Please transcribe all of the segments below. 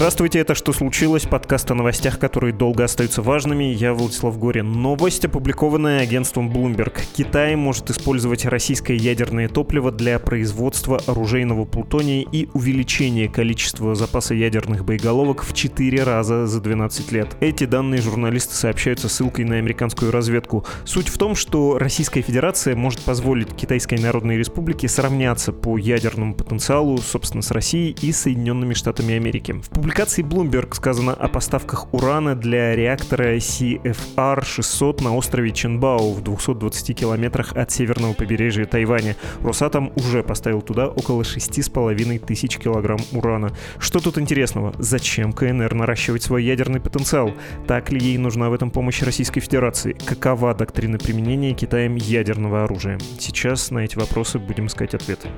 Здравствуйте, это «Что случилось?» Подкаст о новостях, которые долго остаются важными. Я Владислав Горин. Новость, опубликованная агентством Bloomberg. Китай может использовать российское ядерное топливо для производства оружейного плутония и увеличения количества запаса ядерных боеголовок в 4 раза за 12 лет. Эти данные журналисты сообщают со ссылкой на американскую разведку. Суть в том, что Российская Федерация может позволить Китайской Народной Республике сравняться по ядерному потенциалу, собственно, с Россией и Соединенными Штатами Америки. В публикации Bloomberg сказано о поставках урана для реактора CFR-600 на острове Ченбао в 220 километрах от северного побережья Тайваня. Росатом уже поставил туда около 6,5 тысяч килограмм урана. Что тут интересного? Зачем КНР наращивать свой ядерный потенциал? Так ли ей нужна в этом помощь Российской Федерации? Какова доктрина применения Китаем ядерного оружия? Сейчас на эти вопросы будем искать ответы.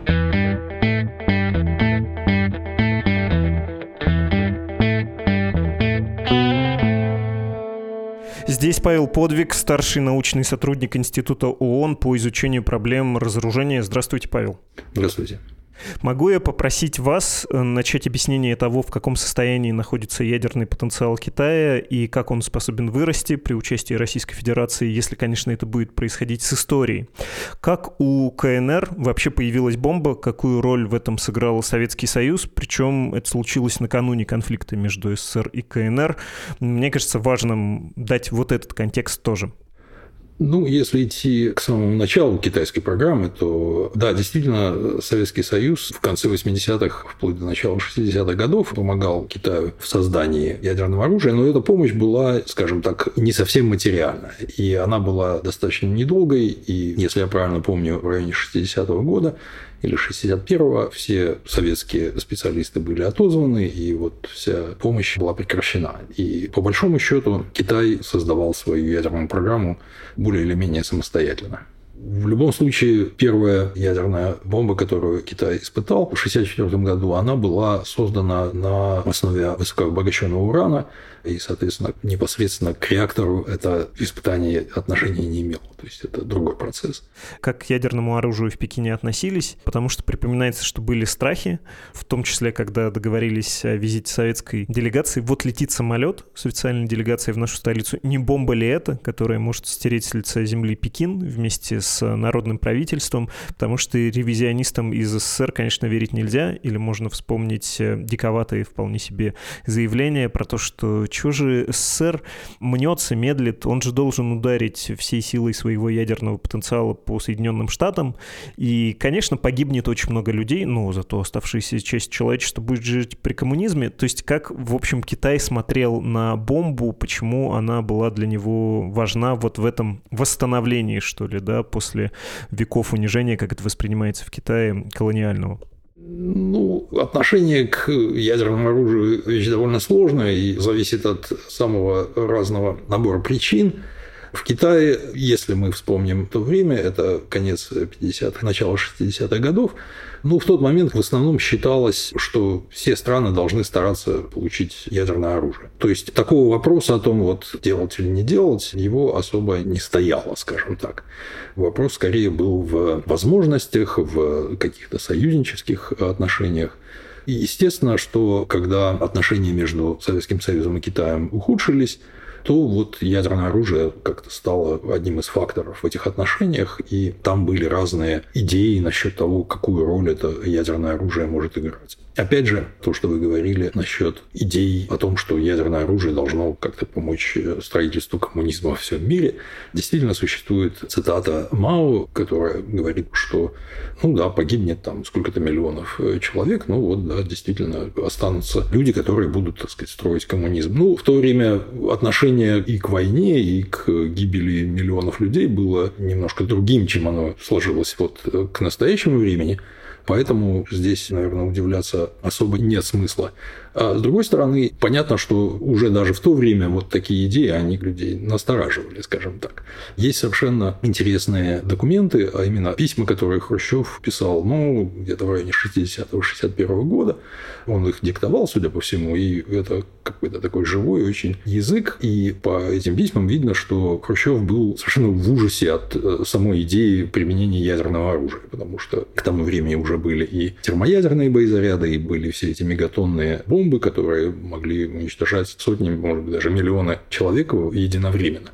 Здесь Павел Подвиг, старший научный сотрудник Института ООН по изучению проблем разоружения. Здравствуйте, Павел. Здравствуйте. Могу я попросить вас э, начать объяснение того, в каком состоянии находится ядерный потенциал Китая и как он способен вырасти при участии Российской Федерации, если, конечно, это будет происходить с историей. Как у КНР вообще появилась бомба, какую роль в этом сыграл Советский Союз, причем это случилось накануне конфликта между СССР и КНР. Мне кажется важным дать вот этот контекст тоже. Ну, если идти к самому началу китайской программы, то да, действительно, Советский Союз в конце 80-х, вплоть до начала 60-х годов помогал Китаю в создании ядерного оружия, но эта помощь была, скажем так, не совсем материальная. И она была достаточно недолгой, и, если я правильно помню, в районе 60-го года или 61-го все советские специалисты были отозваны, и вот вся помощь была прекращена. И по большому счету Китай создавал свою ядерную программу более или менее самостоятельно. В любом случае, первая ядерная бомба, которую Китай испытал в 1964 году, она была создана на основе высокообогащенного урана, и, соответственно, непосредственно к реактору это испытание отношения не имело. То есть это другой процесс. Как к ядерному оружию в Пекине относились? Потому что припоминается, что были страхи, в том числе, когда договорились о визите советской делегации. Вот летит самолет с официальной делегацией в нашу столицу. Не бомба ли это, которая может стереть с лица земли Пекин вместе с народным правительством? Потому что ревизионистам из СССР, конечно, верить нельзя. Или можно вспомнить э, диковатые вполне себе заявления про то, что чего же СССР мнется, медлит? Он же должен ударить всей силой своего ядерного потенциала по Соединенным Штатам. И, конечно, погибнет очень много людей, но зато оставшаяся часть человечества будет жить при коммунизме. То есть как, в общем, Китай смотрел на бомбу, почему она была для него важна вот в этом восстановлении, что ли, да, после веков унижения, как это воспринимается в Китае, колониального? Ну, отношение к ядерному оружию вещь довольно сложная и зависит от самого разного набора причин. В Китае, если мы вспомним то время, это конец 50-х, начало 60-х годов, ну, в тот момент в основном считалось, что все страны должны стараться получить ядерное оружие. То есть такого вопроса о том, вот делать или не делать, его особо не стояло, скажем так. Вопрос скорее был в возможностях, в каких-то союзнических отношениях. И естественно, что когда отношения между Советским Союзом и Китаем ухудшились, то вот ядерное оружие как-то стало одним из факторов в этих отношениях, и там были разные идеи насчет того, какую роль это ядерное оружие может играть. Опять же, то, что вы говорили насчет идей о том, что ядерное оружие должно как-то помочь строительству коммунизма во всем мире, действительно существует цитата Мао, которая говорит, что, ну да, погибнет там сколько-то миллионов человек, ну вот, да, действительно останутся люди, которые будут, так сказать, строить коммунизм. Ну, в то время отношение и к войне, и к гибели миллионов людей было немножко другим, чем оно сложилось вот к настоящему времени. Поэтому здесь, наверное, удивляться особо нет смысла. А с другой стороны, понятно, что уже даже в то время вот такие идеи, они людей настораживали, скажем так. Есть совершенно интересные документы, а именно письма, которые Хрущев писал, ну, где-то в районе 60-61 года. Он их диктовал, судя по всему, и это какой-то такой живой очень язык. И по этим письмам видно, что Хрущев был совершенно в ужасе от э, самой идеи применения ядерного оружия, потому что к тому времени уже уже были и термоядерные боезаряды, и были все эти мегатонные бомбы, которые могли уничтожать сотни, может быть, даже миллионы человек единовременно.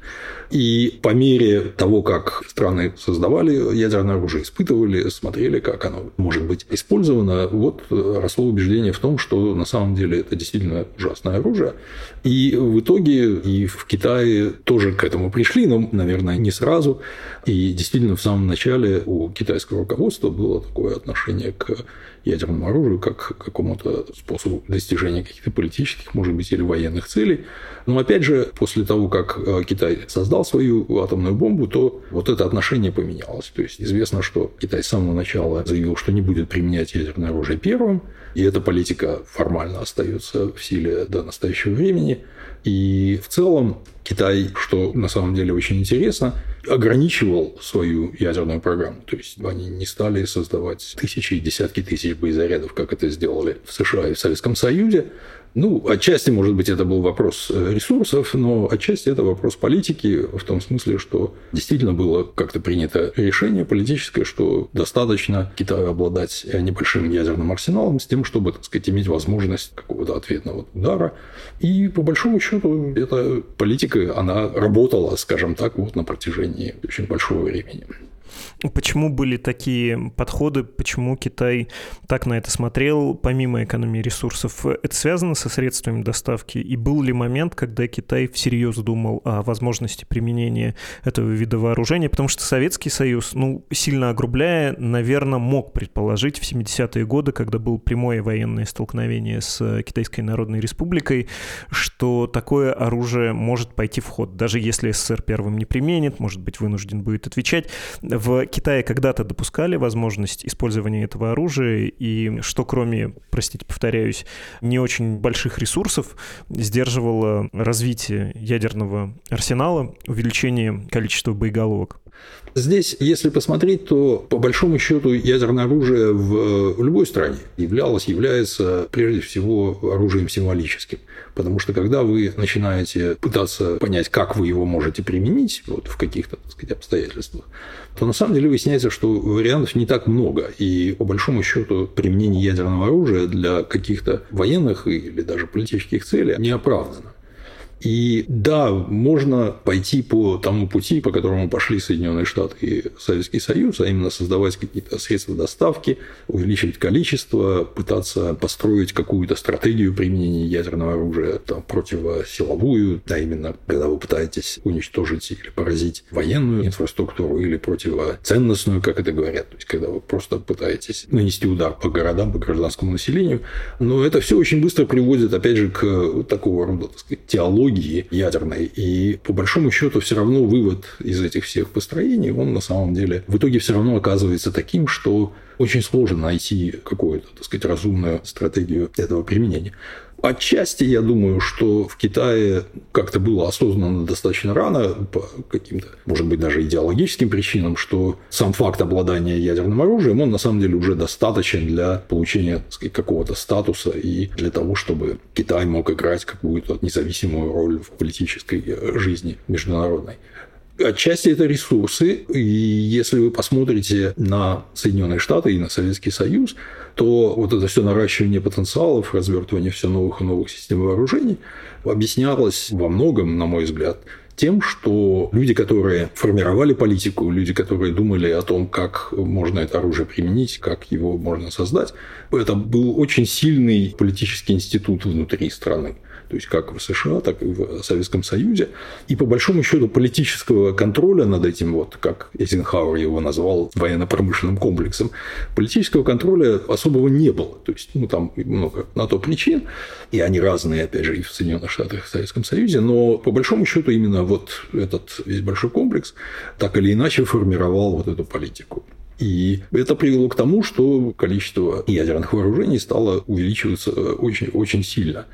И по мере того, как страны создавали ядерное оружие, испытывали, смотрели, как оно может быть использовано, вот росло убеждение в том, что на самом деле это действительно ужасное оружие. И в итоге и в Китае тоже к этому пришли, но, наверное, не сразу. И действительно в самом начале у китайского руководства было такое отношение к ядерному оружию как к какому-то способу достижения каких-то политических, может быть, или военных целей. Но опять же, после того, как э, Китай создал свою атомную бомбу, то вот это отношение поменялось. То есть известно, что Китай с самого начала заявил, что не будет применять ядерное оружие первым, и эта политика формально остается в силе до настоящего времени. И в целом Китай, что на самом деле очень интересно, ограничивал свою ядерную программу. То есть они не стали создавать тысячи и десятки тысяч боезарядов, как это сделали в США и в Советском Союзе. Ну, отчасти, может быть, это был вопрос э, ресурсов, но отчасти это вопрос политики, в том смысле, что действительно было как-то принято решение политическое, что достаточно Китаю обладать небольшим ядерным арсеналом с тем, чтобы, так сказать, иметь возможность какого-то ответного удара. И, по большому счету, эта политика, она работала, скажем так, вот на протяжении очень большого времени. Почему были такие подходы, почему Китай так на это смотрел, помимо экономии ресурсов? Это связано со средствами доставки? И был ли момент, когда Китай всерьез думал о возможности применения этого вида вооружения? Потому что Советский Союз, ну, сильно огрубляя, наверное, мог предположить в 70-е годы, когда было прямое военное столкновение с Китайской Народной Республикой, что такое оружие может пойти в ход. Даже если СССР первым не применит, может быть, вынужден будет отвечать. В Китае когда-то допускали возможность использования этого оружия, и что кроме, простите, повторяюсь, не очень больших ресурсов, сдерживало развитие ядерного арсенала, увеличение количества боеголовок. Здесь, если посмотреть, то по большому счету ядерное оружие в любой стране являлось, является прежде всего оружием символическим. Потому что когда вы начинаете пытаться понять, как вы его можете применить вот, в каких-то так сказать, обстоятельствах, то на самом деле выясняется, что вариантов не так много. И по большому счету применение ядерного оружия для каких-то военных или даже политических целей не оправдано. И да, можно пойти по тому пути, по которому пошли Соединенные Штаты и Советский Союз, а именно создавать какие-то средства доставки, увеличивать количество, пытаться построить какую-то стратегию применения ядерного оружия, там, противосиловую, да, именно когда вы пытаетесь уничтожить или поразить военную инфраструктуру или противоценностную, как это говорят, то есть когда вы просто пытаетесь нанести удар по городам, по гражданскому населению. Но это все очень быстро приводит, опять же, к такого рода так сказать, теологии технологии ядерной. И по большому счету все равно вывод из этих всех построений, он на самом деле в итоге все равно оказывается таким, что очень сложно найти какую-то, так сказать, разумную стратегию этого применения. Отчасти я думаю, что в Китае как-то было осознанно достаточно рано по каким-то, может быть, даже идеологическим причинам, что сам факт обладания ядерным оружием, он на самом деле уже достаточен для получения какого-то статуса и для того, чтобы Китай мог играть какую-то независимую роль в политической жизни международной. Отчасти это ресурсы, и если вы посмотрите на Соединенные Штаты и на Советский Союз, то вот это все наращивание потенциалов, развертывание все новых и новых систем вооружений объяснялось во многом, на мой взгляд, тем, что люди, которые формировали политику, люди, которые думали о том, как можно это оружие применить, как его можно создать, это был очень сильный политический институт внутри страны то есть как в США, так и в Советском Союзе. И по большому счету политического контроля над этим, вот как Эйзенхауэр его назвал военно-промышленным комплексом, политического контроля особого не было. То есть, ну, там много на то причин, и они разные, опять же, и в Соединенных Штатах, и в Советском Союзе, но по большому счету именно вот этот весь большой комплекс так или иначе формировал вот эту политику. И это привело к тому, что количество ядерных вооружений стало увеличиваться очень, очень сильно.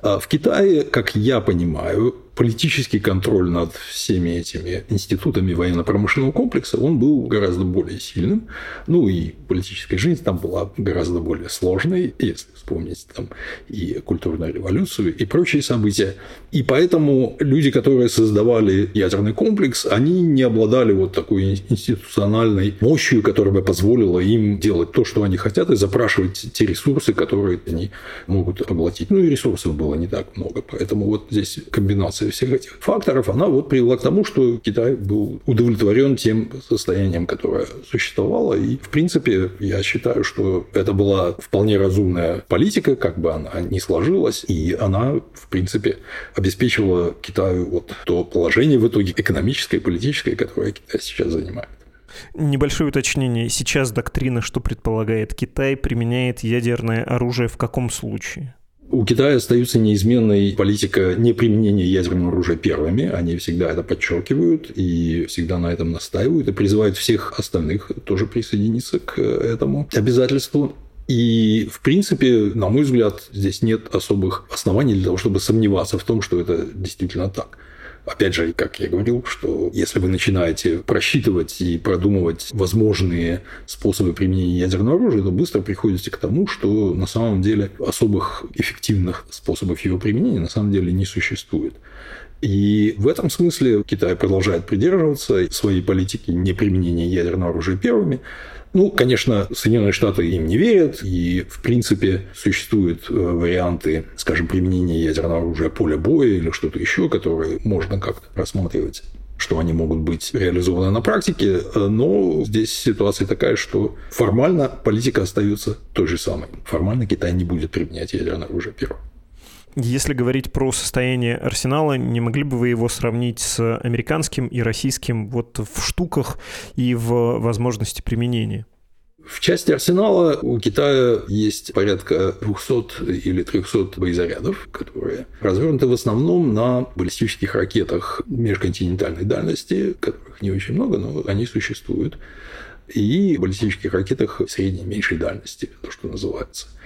А в Китае, как я понимаю, политический контроль над всеми этими институтами военно-промышленного комплекса, он был гораздо более сильным. Ну и политическая жизнь там была гораздо более сложной, если вспомнить там и культурную революцию, и прочие события. И поэтому люди, которые создавали ядерный комплекс, они не обладали вот такой институциональной мощью, которая бы позволила им делать то, что они хотят, и запрашивать те ресурсы, которые они могут поглотить. Ну и ресурсов было не так много. Поэтому вот здесь комбинация всех этих факторов, она вот привела к тому, что Китай был удовлетворен тем состоянием, которое существовало. И, в принципе, я считаю, что это была вполне разумная политика, как бы она ни сложилась, и она, в принципе, обеспечивала Китаю вот то положение в итоге экономическое и политическое, которое Китай сейчас занимает. Небольшое уточнение. Сейчас доктрина, что предполагает Китай, применяет ядерное оружие в каком случае? У Китая остается неизменной политика неприменения ядерного оружия первыми. Они всегда это подчеркивают и всегда на этом настаивают и призывают всех остальных тоже присоединиться к этому обязательству. И, в принципе, на мой взгляд, здесь нет особых оснований для того, чтобы сомневаться в том, что это действительно так. Опять же, как я говорил, что если вы начинаете просчитывать и продумывать возможные способы применения ядерного оружия, то быстро приходите к тому, что на самом деле особых эффективных способов его применения на самом деле не существует. И в этом смысле Китай продолжает придерживаться своей политики неприменения ядерного оружия первыми, ну, конечно, Соединенные Штаты им не верят, и, в принципе, существуют э, варианты, скажем, применения ядерного оружия поля боя или что-то еще, которые можно как-то рассматривать что они могут быть реализованы на практике, но здесь ситуация такая, что формально политика остается той же самой. Формально Китай не будет применять ядерное оружие первым. Если говорить про состояние арсенала, не могли бы вы его сравнить с американским и российским вот в штуках и в возможности применения? В части арсенала у Китая есть порядка 200 или 300 боезарядов, которые развернуты в основном на баллистических ракетах межконтинентальной дальности, которых не очень много, но они существуют, и баллистических ракетах средней меньшей дальности, то, что называется –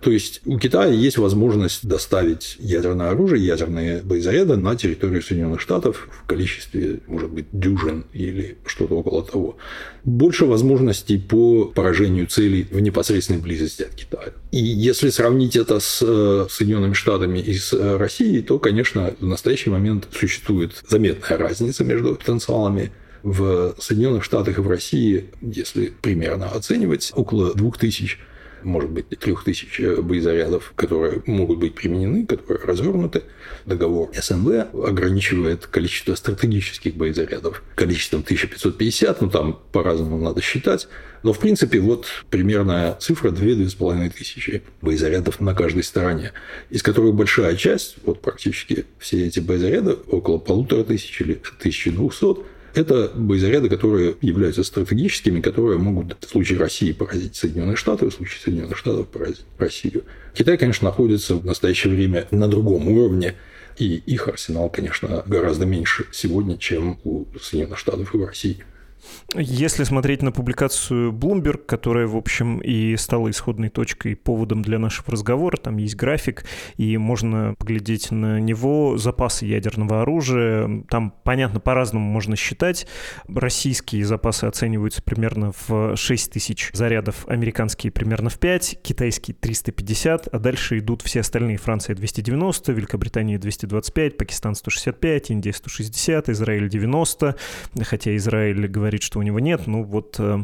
то есть у Китая есть возможность доставить ядерное оружие, ядерные боезаряды на территорию Соединенных Штатов в количестве, может быть, дюжин или что-то около того. Больше возможностей по поражению целей в непосредственной близости от Китая. И если сравнить это с э, Соединенными Штатами и с э, Россией, то, конечно, в настоящий момент существует заметная разница между потенциалами в Соединенных Штатах и в России, если примерно оценивать, около 2000 может быть, трех тысяч э, боезарядов, которые могут быть применены, которые развернуты. Договор СНВ ограничивает количество стратегических боезарядов количеством 1550, ну там по-разному надо считать. Но, в принципе, вот примерная цифра 2-2,5 тысячи боезарядов на каждой стороне, из которых большая часть, вот практически все эти боезаряды, около полутора тысяч или 1200, это боезаряды, которые являются стратегическими, которые могут в случае России поразить Соединенные Штаты, в случае Соединенных Штатов поразить Россию. Китай, конечно, находится в настоящее время на другом уровне, и их арсенал, конечно, гораздо меньше сегодня, чем у Соединенных Штатов и в России. Если смотреть на публикацию Bloomberg, которая, в общем, и стала исходной точкой, поводом для нашего разговора, там есть график, и можно поглядеть на него, запасы ядерного оружия, там, понятно, по-разному можно считать. Российские запасы оцениваются примерно в 6 тысяч зарядов, американские примерно в 5, китайские 350, а дальше идут все остальные. Франция 290, Великобритания 225, Пакистан 165, Индия 160, Израиль 90, хотя Израиль говорит говорит, что у него нет. Ну вот, э,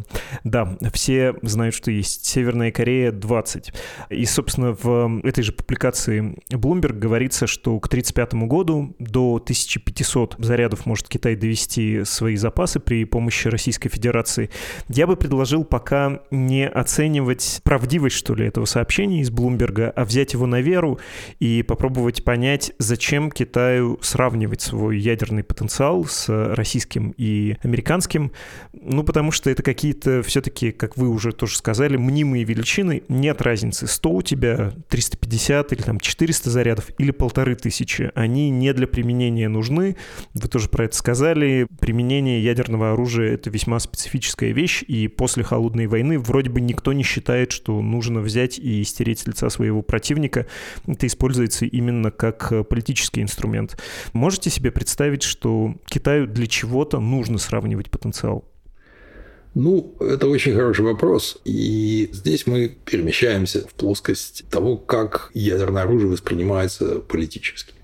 да, все знают, что есть. Северная Корея 20. И, собственно, в этой же публикации Bloomberg говорится, что к 1935 году до 1500 зарядов может Китай довести свои запасы при помощи Российской Федерации. Я бы предложил пока не оценивать правдивость, что ли, этого сообщения из Блумберга, а взять его на веру и попробовать понять, зачем Китаю сравнивать свой ядерный потенциал с российским и американским, Ну, потому что это какие-то все-таки, как вы уже тоже сказали, мнимые величины. Нет разницы, 100 у тебя, 350 или там 400 зарядов или полторы тысячи. Они не для применения нужны. Вы тоже про это сказали. Применение ядерного оружия — это весьма специфическая вещь, и после Холодной войны вроде бы никто не считает, что нужно взять и стереть с лица своего противника. Это используется именно как политический инструмент. Можете себе представить, что Китаю для чего-то нужно сравнивать потенциал? Ну, это очень хороший вопрос. И здесь мы перемещаемся в плоскость того, как ядерное оружие воспринимается политически.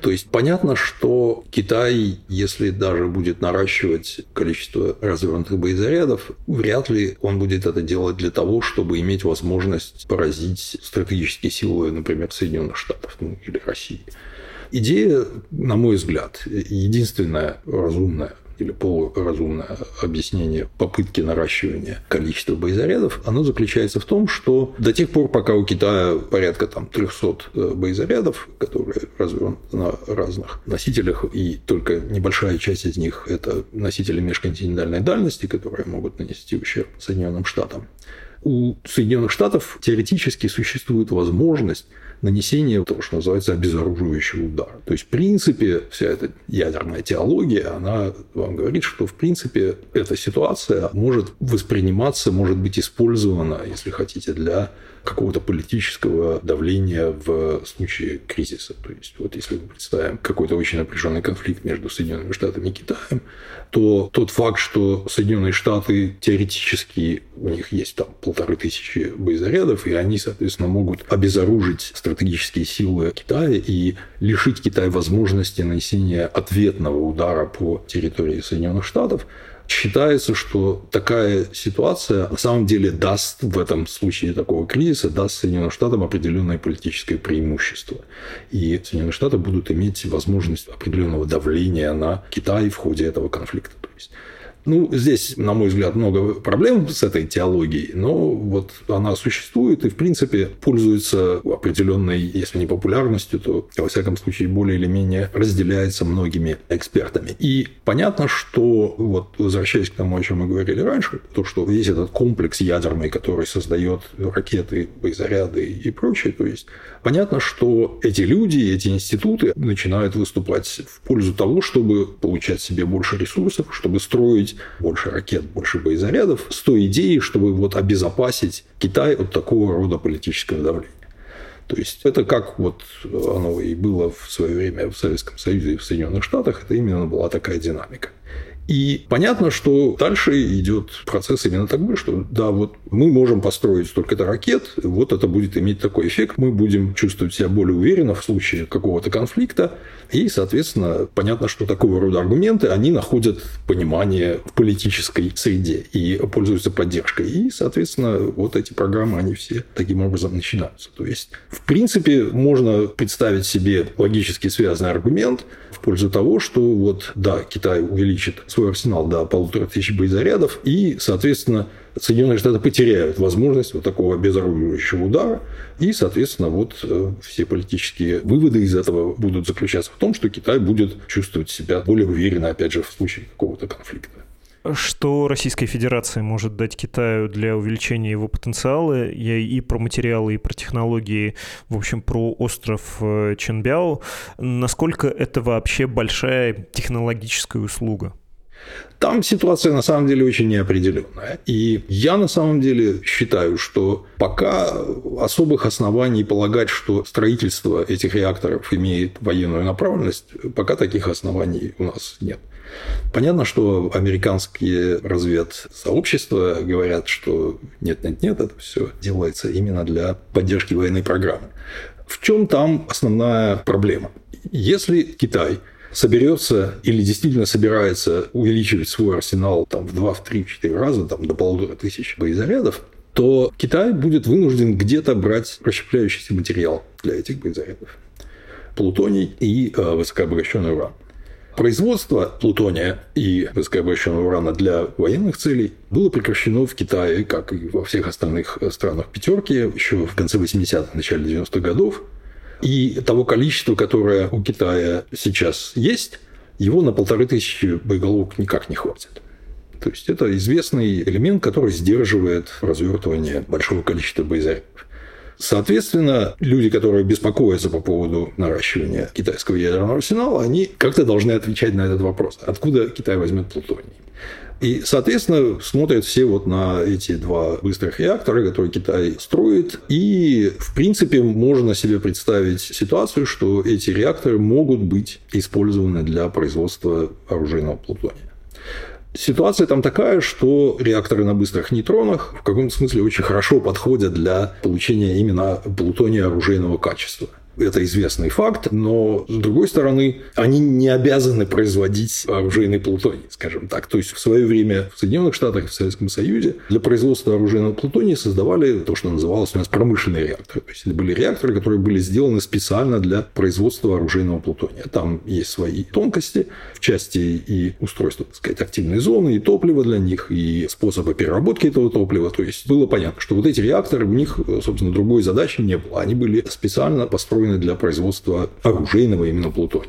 То есть понятно, что Китай, если даже будет наращивать количество развернутых боезарядов, вряд ли он будет это делать для того, чтобы иметь возможность поразить стратегические силы, например, Соединенных Штатов ну, или России. Идея, на мой взгляд, единственная разумная или полуразумное объяснение попытки наращивания количества боезарядов, оно заключается в том, что до тех пор, пока у Китая порядка там 300 э, боезарядов, которые развернуты на разных носителях, и только небольшая часть из них – это носители межконтинентальной дальности, которые могут нанести ущерб Соединенным Штатам, у Соединенных Штатов теоретически существует возможность нанесения того, что называется обезоруживающего удара. То есть, в принципе, вся эта ядерная теология, она вам говорит, что, в принципе, эта ситуация может восприниматься, может быть использована, если хотите, для какого-то политического давления в случае кризиса. То есть, вот если мы представим какой-то очень напряженный конфликт между Соединенными Штатами и Китаем, то тот факт, что Соединенные Штаты теоретически у них есть там полторы тысячи боезарядов, и они, соответственно, могут обезоружить стратегические силы Китая и лишить Китая возможности нанесения ответного удара по территории Соединенных Штатов, Считается, что такая ситуация на самом деле даст в этом случае такого кризиса, даст Соединенным Штатам определенное политическое преимущество. И Соединенные Штаты будут иметь возможность определенного давления на Китай в ходе этого конфликта. То есть ну, здесь, на мой взгляд, много проблем с этой теологией, но вот она существует и, в принципе, пользуется определенной, если не популярностью, то, во всяком случае, более или менее разделяется многими экспертами. И понятно, что, вот возвращаясь к тому, о чем мы говорили раньше, то, что весь этот комплекс ядерный, который создает ракеты, боезаряды и прочее, то есть понятно, что эти люди, эти институты начинают выступать в пользу того, чтобы получать себе больше ресурсов, чтобы строить получить больше ракет, больше боезарядов с той идеей, чтобы вот обезопасить Китай от такого рода политического давления. То есть это как вот оно и было в свое время в Советском Союзе и в Соединенных Штатах, это именно была такая динамика. И понятно, что дальше идет процесс именно такой, что да, вот мы можем построить столько-то ракет, вот это будет иметь такой эффект, мы будем чувствовать себя более уверенно в случае какого-то конфликта, и, соответственно, понятно, что такого рода аргументы, они находят понимание в политической среде и пользуются поддержкой. И, соответственно, вот эти программы, они все таким образом начинаются. То есть, в принципе, можно представить себе логически связанный аргумент в пользу того, что вот, да, Китай увеличит свой свой арсенал до полутора тысяч боезарядов, и, соответственно, Соединенные Штаты потеряют возможность вот такого обезоруживающего удара, и, соответственно, вот э, все политические выводы из этого будут заключаться в том, что Китай будет чувствовать себя более уверенно, опять же, в случае какого-то конфликта. Что Российская Федерация может дать Китаю для увеличения его потенциала? Я и про материалы, и про технологии, в общем, про остров э, Ченбяо. Насколько это вообще большая технологическая услуга? Там ситуация на самом деле очень неопределенная. И я на самом деле считаю, что пока особых оснований полагать, что строительство этих реакторов имеет военную направленность, пока таких оснований у нас нет. Понятно, что американские разведсообщества говорят, что нет-нет-нет, это все делается именно для поддержки военной программы. В чем там основная проблема? Если Китай соберется или действительно собирается увеличивать свой арсенал там, в 2, в 3, в 4 раза, там, до полутора тысяч боезарядов, то Китай будет вынужден где-то брать расщепляющийся материал для этих боезарядов. Плутоний и э, высокообогащенный уран. Производство плутония и высокообогащенного урана для военных целей было прекращено в Китае, как и во всех остальных странах пятерки, еще в конце 80-х, начале 90-х годов. И того количества, которое у Китая сейчас есть, его на полторы тысячи боеголовок никак не хватит. То есть это известный элемент, который сдерживает развертывание большого количества боезарядов. Соответственно, люди, которые беспокоятся по поводу наращивания китайского ядерного арсенала, они как-то должны отвечать на этот вопрос. Откуда Китай возьмет плутоний? И, соответственно, смотрят все вот на эти два быстрых реактора, которые Китай строит. И, в принципе, можно себе представить ситуацию, что эти реакторы могут быть использованы для производства оружейного плутония. Ситуация там такая, что реакторы на быстрых нейтронах в каком-то смысле очень хорошо подходят для получения именно плутония оружейного качества. Это известный факт, но, с другой стороны, они не обязаны производить оружейный плутоний, скажем так. То есть, в свое время в Соединенных Штатах и в Советском Союзе для производства оружейного плутония создавали то, что называлось у нас промышленные реакторы. То есть, это были реакторы, которые были сделаны специально для производства оружейного плутония. Там есть свои тонкости в части и устройства, так сказать, активной зоны, и топлива для них, и способы переработки этого топлива. То есть, было понятно, что вот эти реакторы, у них, собственно, другой задачи не было. Они были специально построены построены для производства оружейного именно плутония.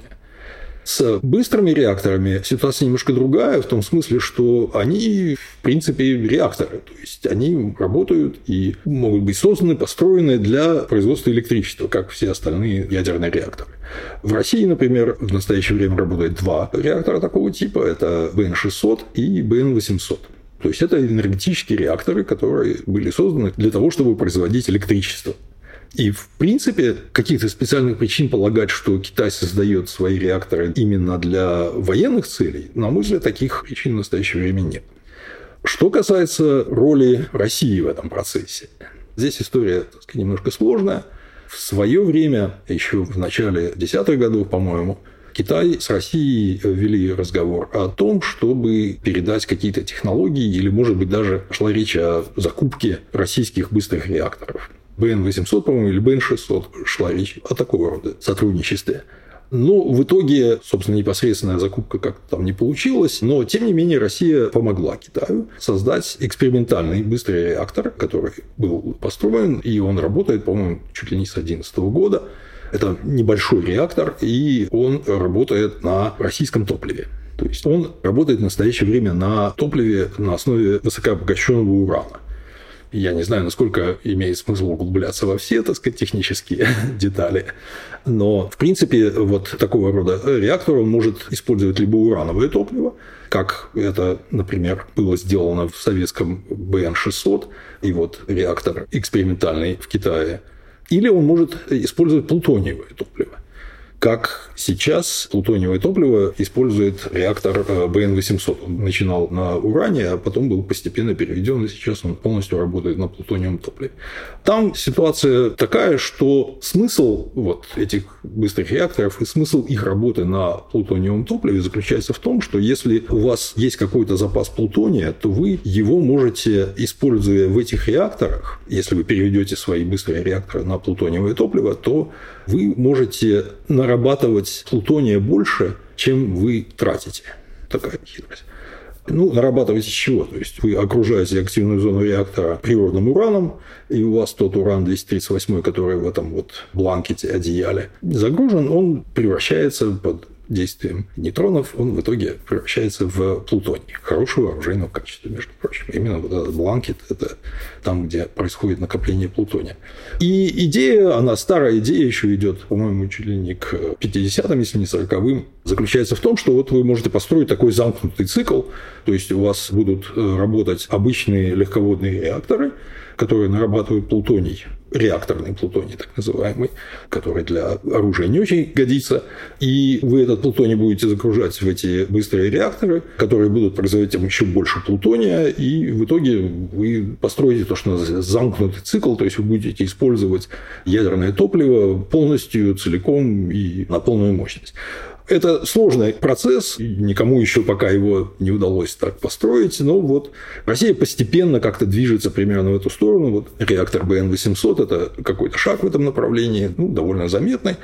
С быстрыми реакторами ситуация немножко другая, в том смысле, что они, в принципе, реакторы. То есть они работают и могут быть созданы, построены для производства электричества, как все остальные ядерные реакторы. В России, например, в настоящее время работает два реактора такого типа. Это БН-600 и БН-800. То есть это энергетические реакторы, которые были созданы для того, чтобы производить электричество. И, в принципе, каких-то специальных причин полагать, что Китай создает свои реакторы именно для военных целей, на мой взгляд, таких причин в настоящее время нет. Что касается роли России в этом процессе, здесь история так сказать, немножко сложная. В свое время, еще в начале десятых годов, по-моему, Китай с Россией вели разговор о том, чтобы передать какие-то технологии или, может быть, даже шла речь о закупке российских быстрых реакторов. БН-800, по-моему, или БН-600 шла речь о такого рода сотрудничестве. Ну, в итоге, собственно, непосредственная закупка как-то там не получилась, но, тем не менее, Россия помогла Китаю создать экспериментальный быстрый реактор, который был построен, и он работает, по-моему, чуть ли не с 2011 года. Это небольшой реактор, и он работает на российском топливе. То есть он работает в настоящее время на топливе на основе высокообогащенного урана. Я не знаю, насколько имеет смысл углубляться во все, так сказать, технические детали. Но, в принципе, вот такого рода реактор, он может использовать либо урановое топливо, как это, например, было сделано в советском БН-600, и вот реактор экспериментальный в Китае, или он может использовать плутониевое топливо как сейчас плутониевое топливо использует реактор э, БН-800. Он начинал на уране, а потом был постепенно переведен, и сейчас он полностью работает на плутониевом топливе. Там ситуация такая, что смысл вот этих быстрых реакторов и смысл их работы на плутониевом топливе заключается в том, что если у вас есть какой-то запас плутония, то вы его можете, используя в этих реакторах, если вы переведете свои быстрые реакторы на плутониевое топливо, то вы можете нарабатывать плутония больше, чем вы тратите. Такая хитрость. Ну, нарабатывать чего? То есть вы окружаете активную зону реактора природным ураном, и у вас тот уран-238, который в этом вот бланкете, одеяле загружен, он превращается под действием нейтронов, он в итоге превращается в плутоний, хорошего оружейного качества, между прочим. Именно вот этот бланкет – это там, где происходит накопление плутония. И идея, она старая идея, еще идет, по-моему, чуть ли не к 50-м, если не 40-м, заключается в том, что вот вы можете построить такой замкнутый цикл, то есть у вас будут э, работать обычные легководные реакторы, которые нарабатывают плутоний, реакторный плутоний, так называемый, который для оружия не очень годится. И вы этот плутоний будете загружать в эти быстрые реакторы, которые будут производить еще больше плутония, и в итоге вы построите то, что называется замкнутый цикл, то есть вы будете использовать ядерное топливо полностью, целиком и на полную мощность. Это сложный процесс, никому еще пока его не удалось так построить, но вот Россия постепенно как-то движется примерно в эту сторону. Вот реактор БН-800 – это какой-то шаг в этом направлении, ну, довольно заметный.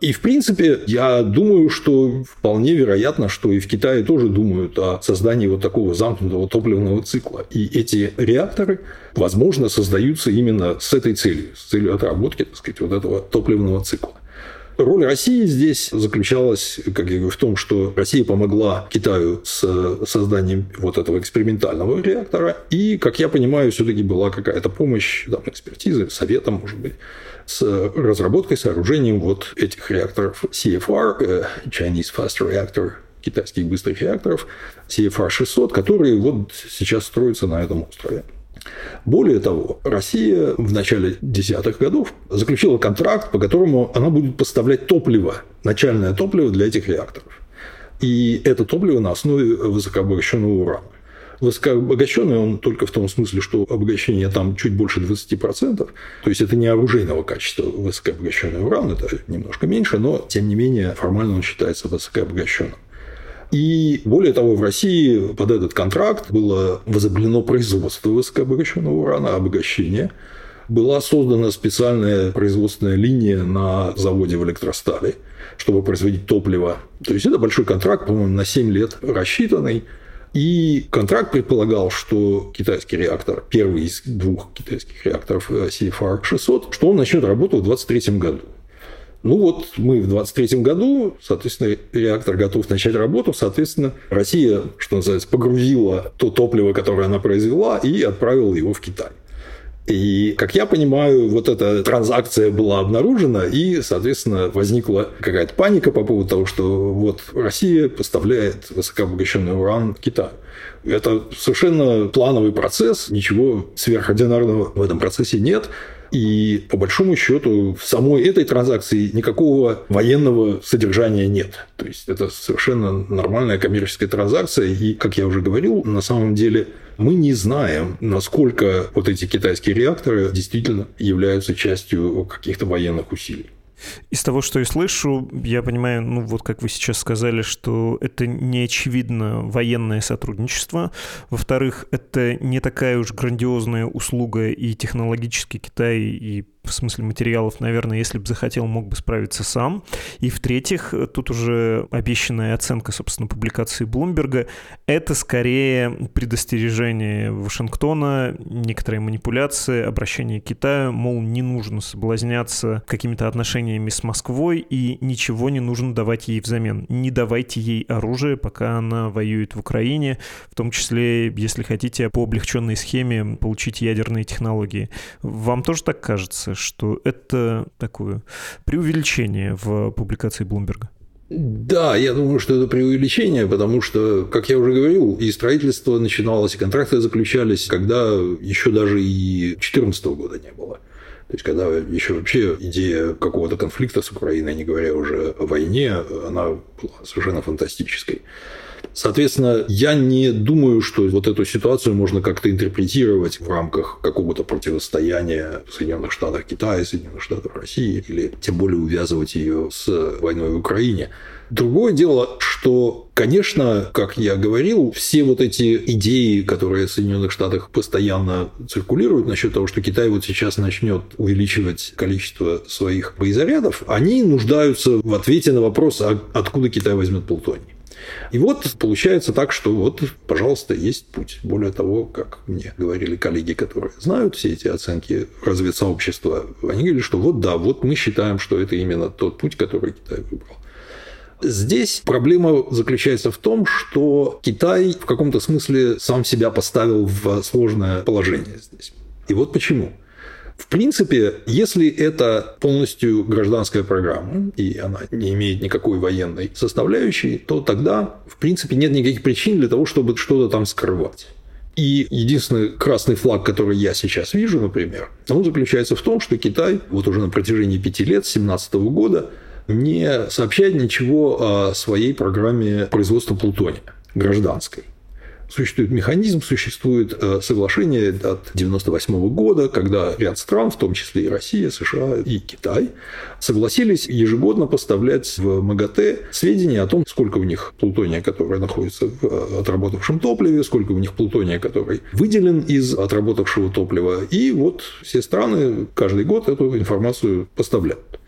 И, в принципе, я думаю, что вполне вероятно, что и в Китае тоже думают о создании вот такого замкнутого топливного цикла. И эти реакторы, возможно, создаются именно с этой целью, с целью отработки, так сказать, вот этого топливного цикла. Роль России здесь заключалась, как я говорю, в том, что Россия помогла Китаю с созданием вот этого экспериментального реактора, и, как я понимаю, все-таки была какая-то помощь, там, экспертизы, советом, может быть, с разработкой, сооружением вот этих реакторов CFR, э, Chinese Fast Reactor, китайских быстрых реакторов, CFR 600, которые вот сейчас строятся на этом острове. Более того, Россия в начале десятых годов заключила контракт, по которому она будет поставлять топливо, начальное топливо для этих реакторов. И это топливо на основе высокообогащенного урана. Высокообогащенный он только в том смысле, что обогащение там чуть больше 20%. То есть это не оружейного качества высокообогащенный уран, это немножко меньше, но тем не менее формально он считается высокообогащенным. И более того, в России под этот контракт было возобновлено производство высокообогащенного урана, обогащение. Была создана специальная производственная линия на заводе в электростали, чтобы производить топливо. То есть это большой контракт, по-моему, на 7 лет рассчитанный. И контракт предполагал, что китайский реактор, первый из двух китайских реакторов CFR-600, что он начнет работу в 2023 году. Ну вот мы в 23 году, соответственно, реактор готов начать работу, соответственно, Россия, что называется, погрузила то топливо, которое она произвела, и отправила его в Китай. И, как я понимаю, вот эта транзакция была обнаружена, и, соответственно, возникла какая-то паника по поводу того, что вот Россия поставляет высокообогащенный уран Китаю. Это совершенно плановый процесс, ничего сверхординарного в этом процессе нет. И по большому счету в самой этой транзакции никакого военного содержания нет. То есть это совершенно нормальная коммерческая транзакция. И, как я уже говорил, на самом деле мы не знаем, насколько вот эти китайские реакторы действительно являются частью каких-то военных усилий. Из того, что я слышу, я понимаю, ну вот как вы сейчас сказали, что это не очевидно военное сотрудничество. Во-вторых, это не такая уж грандиозная услуга и технологический Китай, и в смысле материалов, наверное, если бы захотел, мог бы справиться сам. И в-третьих, тут уже обещанная оценка, собственно, публикации Блумберга, это скорее предостережение Вашингтона, некоторые манипуляции, обращение к Китаю, мол, не нужно соблазняться какими-то отношениями с Москвой и ничего не нужно давать ей взамен. Не давайте ей оружие, пока она воюет в Украине, в том числе, если хотите, по облегченной схеме получить ядерные технологии. Вам тоже так кажется? Что это такое преувеличение в публикации Блумберга. Да, я думаю, что это преувеличение, потому что, как я уже говорил, и строительство начиналось, и контракты заключались, когда еще даже и 2014 года не было. То есть, когда еще вообще идея какого-то конфликта с Украиной, не говоря уже о войне, она была совершенно фантастической. Соответственно, я не думаю, что вот эту ситуацию можно как-то интерпретировать в рамках какого-то противостояния Соединенных Штатов Китая, Соединенных Штатов России, или тем более увязывать ее с войной в Украине. Другое дело, что, конечно, как я говорил, все вот эти идеи, которые в Соединенных Штатах постоянно циркулируют насчет того, что Китай вот сейчас начнет увеличивать количество своих боезарядов, они нуждаются в ответе на вопрос, а откуда Китай возьмет плутоний. И вот получается так, что вот, пожалуйста, есть путь. Более того, как мне говорили коллеги, которые знают все эти оценки разведсообщества, они говорили, что вот да, вот мы считаем, что это именно тот путь, который Китай выбрал. Здесь проблема заключается в том, что Китай в каком-то смысле сам себя поставил в сложное положение здесь. И вот почему. В принципе, если это полностью гражданская программа, и она не имеет никакой военной составляющей, то тогда, в принципе, нет никаких причин для того, чтобы что-то там скрывать. И единственный красный флаг, который я сейчас вижу, например, он заключается в том, что Китай вот уже на протяжении пяти лет, с 2017 года, не сообщает ничего о своей программе производства плутония гражданской. Существует механизм, существует э, соглашение от 1998 года, когда ряд стран, в том числе и Россия, США и Китай, согласились ежегодно поставлять в МАГАТЭ сведения о том, сколько у них плутония, который находится в э, отработавшем топливе, сколько у них плутония, который выделен из отработавшего топлива. И вот все страны каждый год эту информацию поставляют.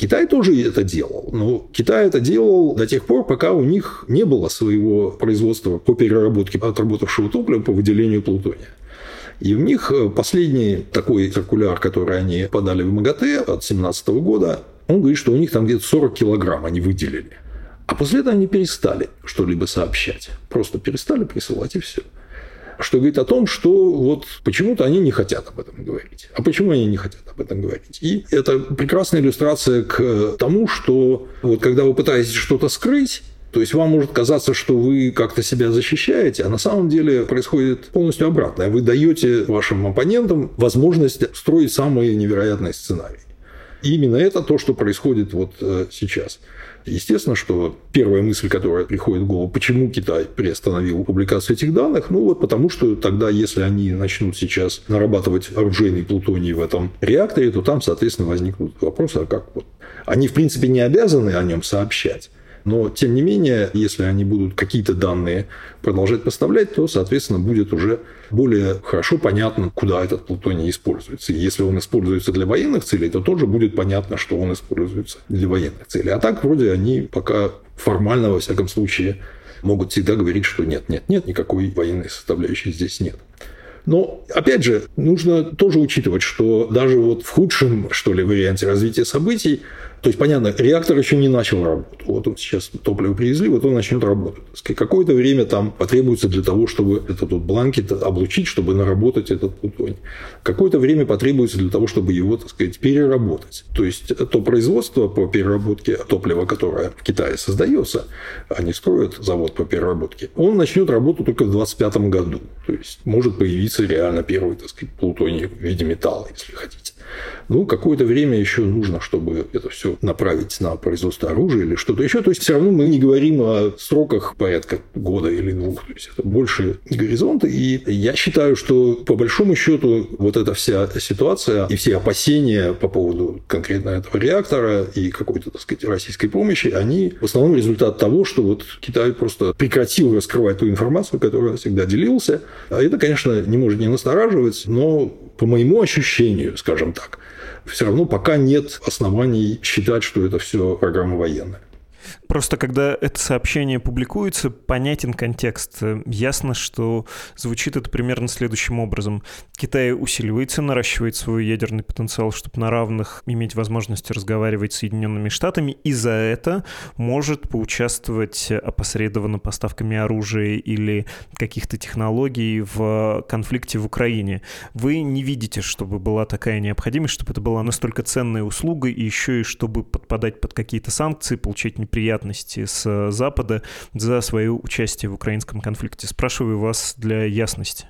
Китай тоже это делал. Но Китай это делал до тех пор, пока у них не было своего производства по переработке отработавшего топлива по выделению плутония. И у них э, последний такой циркуляр, который они подали в МАГАТЭ от 2017 года, Он говорит, что у них там где-то 40 килограмм они выделили. А после этого они перестали что-либо сообщать. Просто перестали присылать и все. Что говорит о том, что вот почему-то они не хотят об этом говорить. А почему они не хотят об этом говорить? И это прекрасная иллюстрация к тому, что вот когда вы пытаетесь что-то скрыть, то есть вам может казаться, что вы как-то себя защищаете, а на самом деле происходит полностью обратное. Вы даете вашим оппонентам возможность строить самые невероятные сценарии. Именно это то, что происходит вот э, сейчас. Естественно, что первая мысль, которая приходит в голову, почему Китай приостановил публикацию этих данных, ну вот потому что тогда, если они начнут сейчас нарабатывать оружейный плутоний в этом реакторе, то там, соответственно, возникнут вопросы, а как вот... Они, в принципе, не обязаны о нем сообщать, но, тем не менее, если они будут какие-то данные продолжать поставлять, то, соответственно, будет уже более хорошо понятно, куда этот плутоний используется. Если он используется для военных целей, то тоже будет понятно, что он используется для военных целей. А так, вроде, они пока формально, во всяком случае, могут всегда говорить, что нет, нет, нет, никакой военной составляющей здесь нет. Но, опять же, нужно тоже учитывать, что даже вот в худшем, что ли, варианте развития событий то есть, понятно, реактор еще не начал работу. Вот он сейчас топливо привезли, вот он начнет работать. Какое-то время там потребуется для того, чтобы этот вот бланкет облучить, чтобы наработать этот плутоний. Какое-то время потребуется для того, чтобы его, так сказать, переработать. То есть, то производство по переработке топлива, которое в Китае создается, они строят завод по переработке, он начнет работу только в 2025 году. То есть, может появиться реально первый, так сказать, плутоний в виде металла, если хотите. Ну, какое-то время еще нужно, чтобы это все направить на производство оружия или что-то еще. То есть, все равно мы не говорим о сроках порядка года или двух. То есть, это больше горизонты. И я считаю, что по большому счету вот эта вся ситуация и все опасения по поводу конкретно этого реактора и какой-то, так сказать, российской помощи, они в основном результат того, что вот Китай просто прекратил раскрывать ту информацию, которую всегда делился. А это, конечно, не может не настораживать, но по моему ощущению, скажем так, все равно пока нет оснований считать, что это все программа военная. Просто когда это сообщение публикуется, понятен контекст. Ясно, что звучит это примерно следующим образом. Китай усиливается, наращивает свой ядерный потенциал, чтобы на равных иметь возможность разговаривать с Соединенными Штатами, и за это может поучаствовать опосредованно поставками оружия или каких-то технологий в конфликте в Украине. Вы не видите, чтобы была такая необходимость, чтобы это была настолько ценная услуга, и еще и чтобы подпадать под какие-то санкции, получать неприятности неприятности с э, Запада за свое участие в украинском конфликте. Спрашиваю вас для ясности.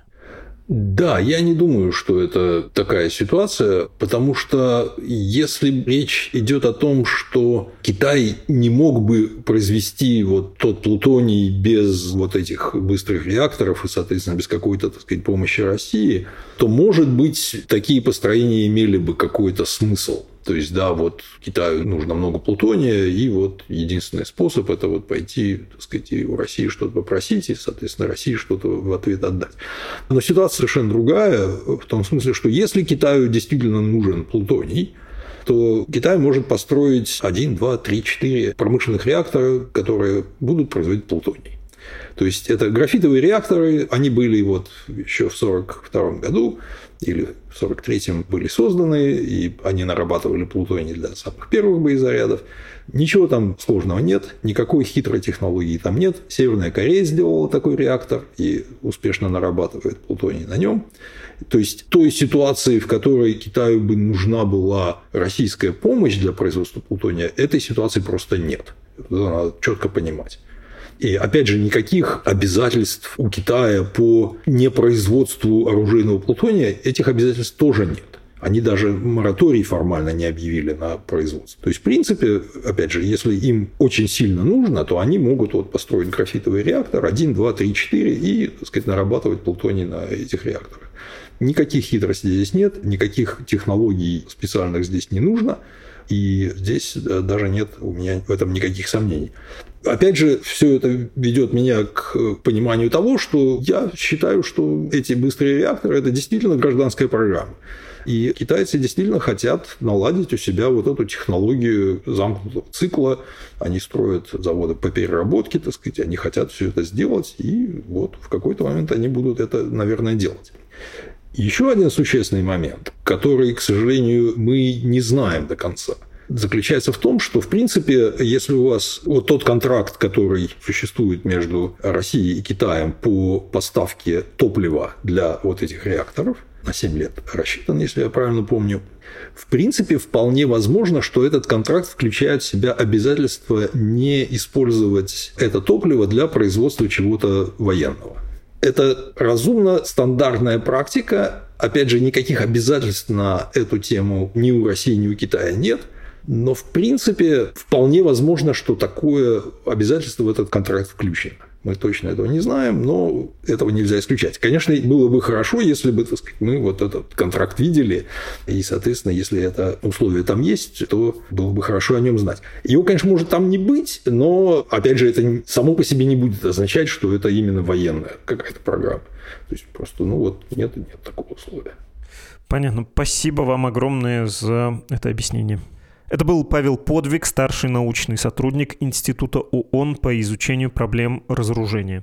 Да, я не думаю, что это такая ситуация, потому что если речь идет о том, что Китай не мог бы произвести вот тот плутоний без вот этих быстрых реакторов и, соответственно, без какой-то, так сказать, помощи России, то, может быть, такие построения имели бы какой-то смысл. То есть, да, вот Китаю нужно много плутония, и вот единственный способ – это вот пойти, так сказать, у России что-то попросить, и, соответственно, России что-то в ответ отдать. Но ситуация совершенно другая, в том смысле, что если Китаю действительно нужен плутоний, то Китай может построить 1, 2, 3, 4 промышленных реактора, которые будут производить плутоний. То есть это графитовые реакторы, они были вот еще в 1942 году, или в 43-м были созданы, и они нарабатывали плутоний для самых первых боезарядов. Ничего там сложного нет, никакой хитрой технологии там нет. Северная Корея сделала такой реактор и успешно нарабатывает плутоний на нем. То есть той ситуации, в которой Китаю бы нужна была российская помощь для производства плутония, этой ситуации просто нет. Это надо четко понимать. И опять же, никаких обязательств у Китая по непроизводству оружейного плутония, этих обязательств тоже нет. Они даже мораторий формально не объявили на производство. То есть, в принципе, опять же, если им очень сильно нужно, то они могут вот построить графитовый реактор 1, 2, 3, 4 и, так сказать, нарабатывать плутоний на этих реакторах. Никаких хитростей здесь нет, никаких технологий специальных здесь не нужно. И здесь э, даже нет у меня в этом никаких сомнений. Опять же, все это ведет меня к пониманию того, что я считаю, что эти быстрые реакторы – это действительно гражданская программа. И китайцы действительно хотят наладить у себя вот эту технологию замкнутого цикла. Они строят заводы по переработке, так сказать, они хотят все это сделать, и вот в какой-то момент они будут это, наверное, делать. Еще один существенный момент, который, к сожалению, мы не знаем до конца. Заключается в том, что, в принципе, если у вас вот тот контракт, который существует между Россией и Китаем по поставке топлива для вот этих реакторов, на 7 лет рассчитан, если я правильно помню, в принципе, вполне возможно, что этот контракт включает в себя обязательство не использовать это топливо для производства чего-то военного. Это разумно стандартная практика. Опять же, никаких обязательств на эту тему ни у России, ни у Китая нет. Но, в принципе, вполне возможно, что такое обязательство в этот контракт включено. Мы точно этого не знаем, но этого нельзя исключать. Конечно, было бы хорошо, если бы так сказать, мы вот этот контракт видели, и, соответственно, если это условие там есть, то было бы хорошо о нем знать. Его, конечно, может там не быть, но, опять же, это само по себе не будет означать, что это именно военная какая-то программа. То есть просто, ну вот, нет, нет такого условия. Понятно. Спасибо вам огромное за это объяснение. Это был Павел Подвиг, старший научный сотрудник Института ООН по изучению проблем разоружения.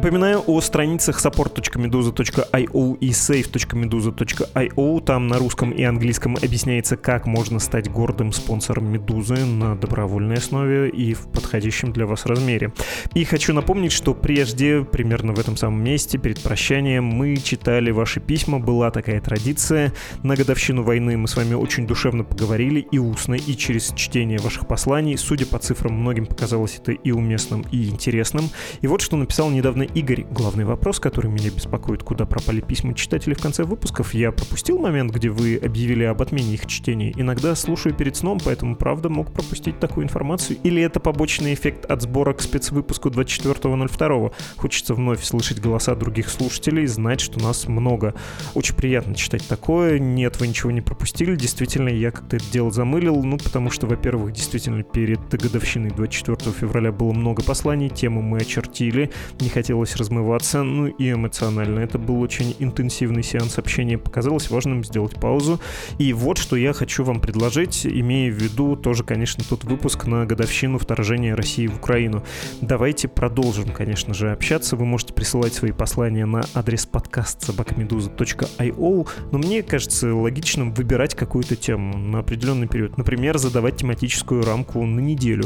Напоминаю о страницах support.meduza.io и save.meduza.io. Там на русском и английском объясняется, как можно стать гордым спонсором Медузы на добровольной основе и в подходящем для вас размере. И хочу напомнить, что прежде, примерно в этом самом месте, перед прощанием, мы читали ваши письма, была такая традиция. На годовщину войны мы с вами очень душевно поговорили и устно, и через чтение ваших посланий. Судя по цифрам, многим показалось это и уместным, и интересным. И вот что написал недавно Игорь, главный вопрос, который меня беспокоит, куда пропали письма читателей в конце выпусков, я пропустил момент, где вы объявили об отмене их чтения. Иногда слушаю перед сном, поэтому правда мог пропустить такую информацию. Или это побочный эффект от сбора к спецвыпуску 24.02. Хочется вновь слышать голоса других слушателей, знать, что нас много. Очень приятно читать такое. Нет, вы ничего не пропустили. Действительно, я как-то это дело замылил. Ну, потому что, во-первых, действительно, перед годовщиной 24 февраля было много посланий, тему мы очертили. Не хотел хотелось размываться, ну и эмоционально. Это был очень интенсивный сеанс общения. Показалось важным сделать паузу. И вот что я хочу вам предложить, имея в виду тоже, конечно, тот выпуск на годовщину вторжения России в Украину. Давайте продолжим, конечно же, общаться. Вы можете присылать свои послания на адрес подкаст собакамедуза.io, но мне кажется логичным выбирать какую-то тему на определенный период. Например, задавать тематическую рамку на неделю.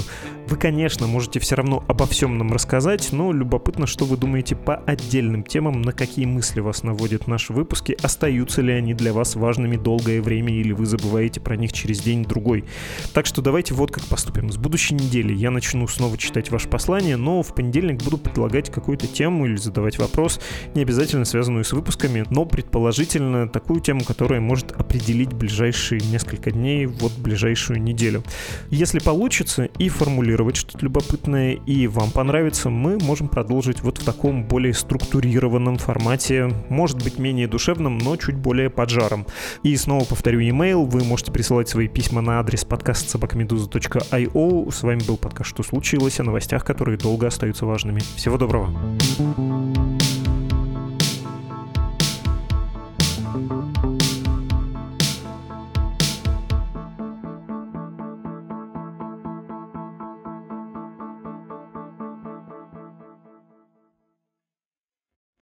Вы, конечно, можете все равно обо всем нам рассказать, но любопытно, что вы думаете по отдельным темам, на какие мысли вас наводят наши выпуски, остаются ли они для вас важными долгое время или вы забываете про них через день-другой. Так что давайте вот как поступим. С будущей недели я начну снова читать ваше послание, но в понедельник буду предлагать какую-то тему или задавать вопрос, не обязательно связанную с выпусками, но предположительно такую тему, которая может определить ближайшие несколько дней, вот ближайшую неделю. Если получится и формулировать что-то любопытное, и вам понравится, мы можем продолжить вот в таком таком более структурированном формате, может быть менее душевном, но чуть более поджаром. И снова повторю email, вы можете присылать свои письма на адрес подкаст собакамедуза.io. С вами был подкаст «Что случилось?» о новостях, которые долго остаются важными. Всего доброго. thank you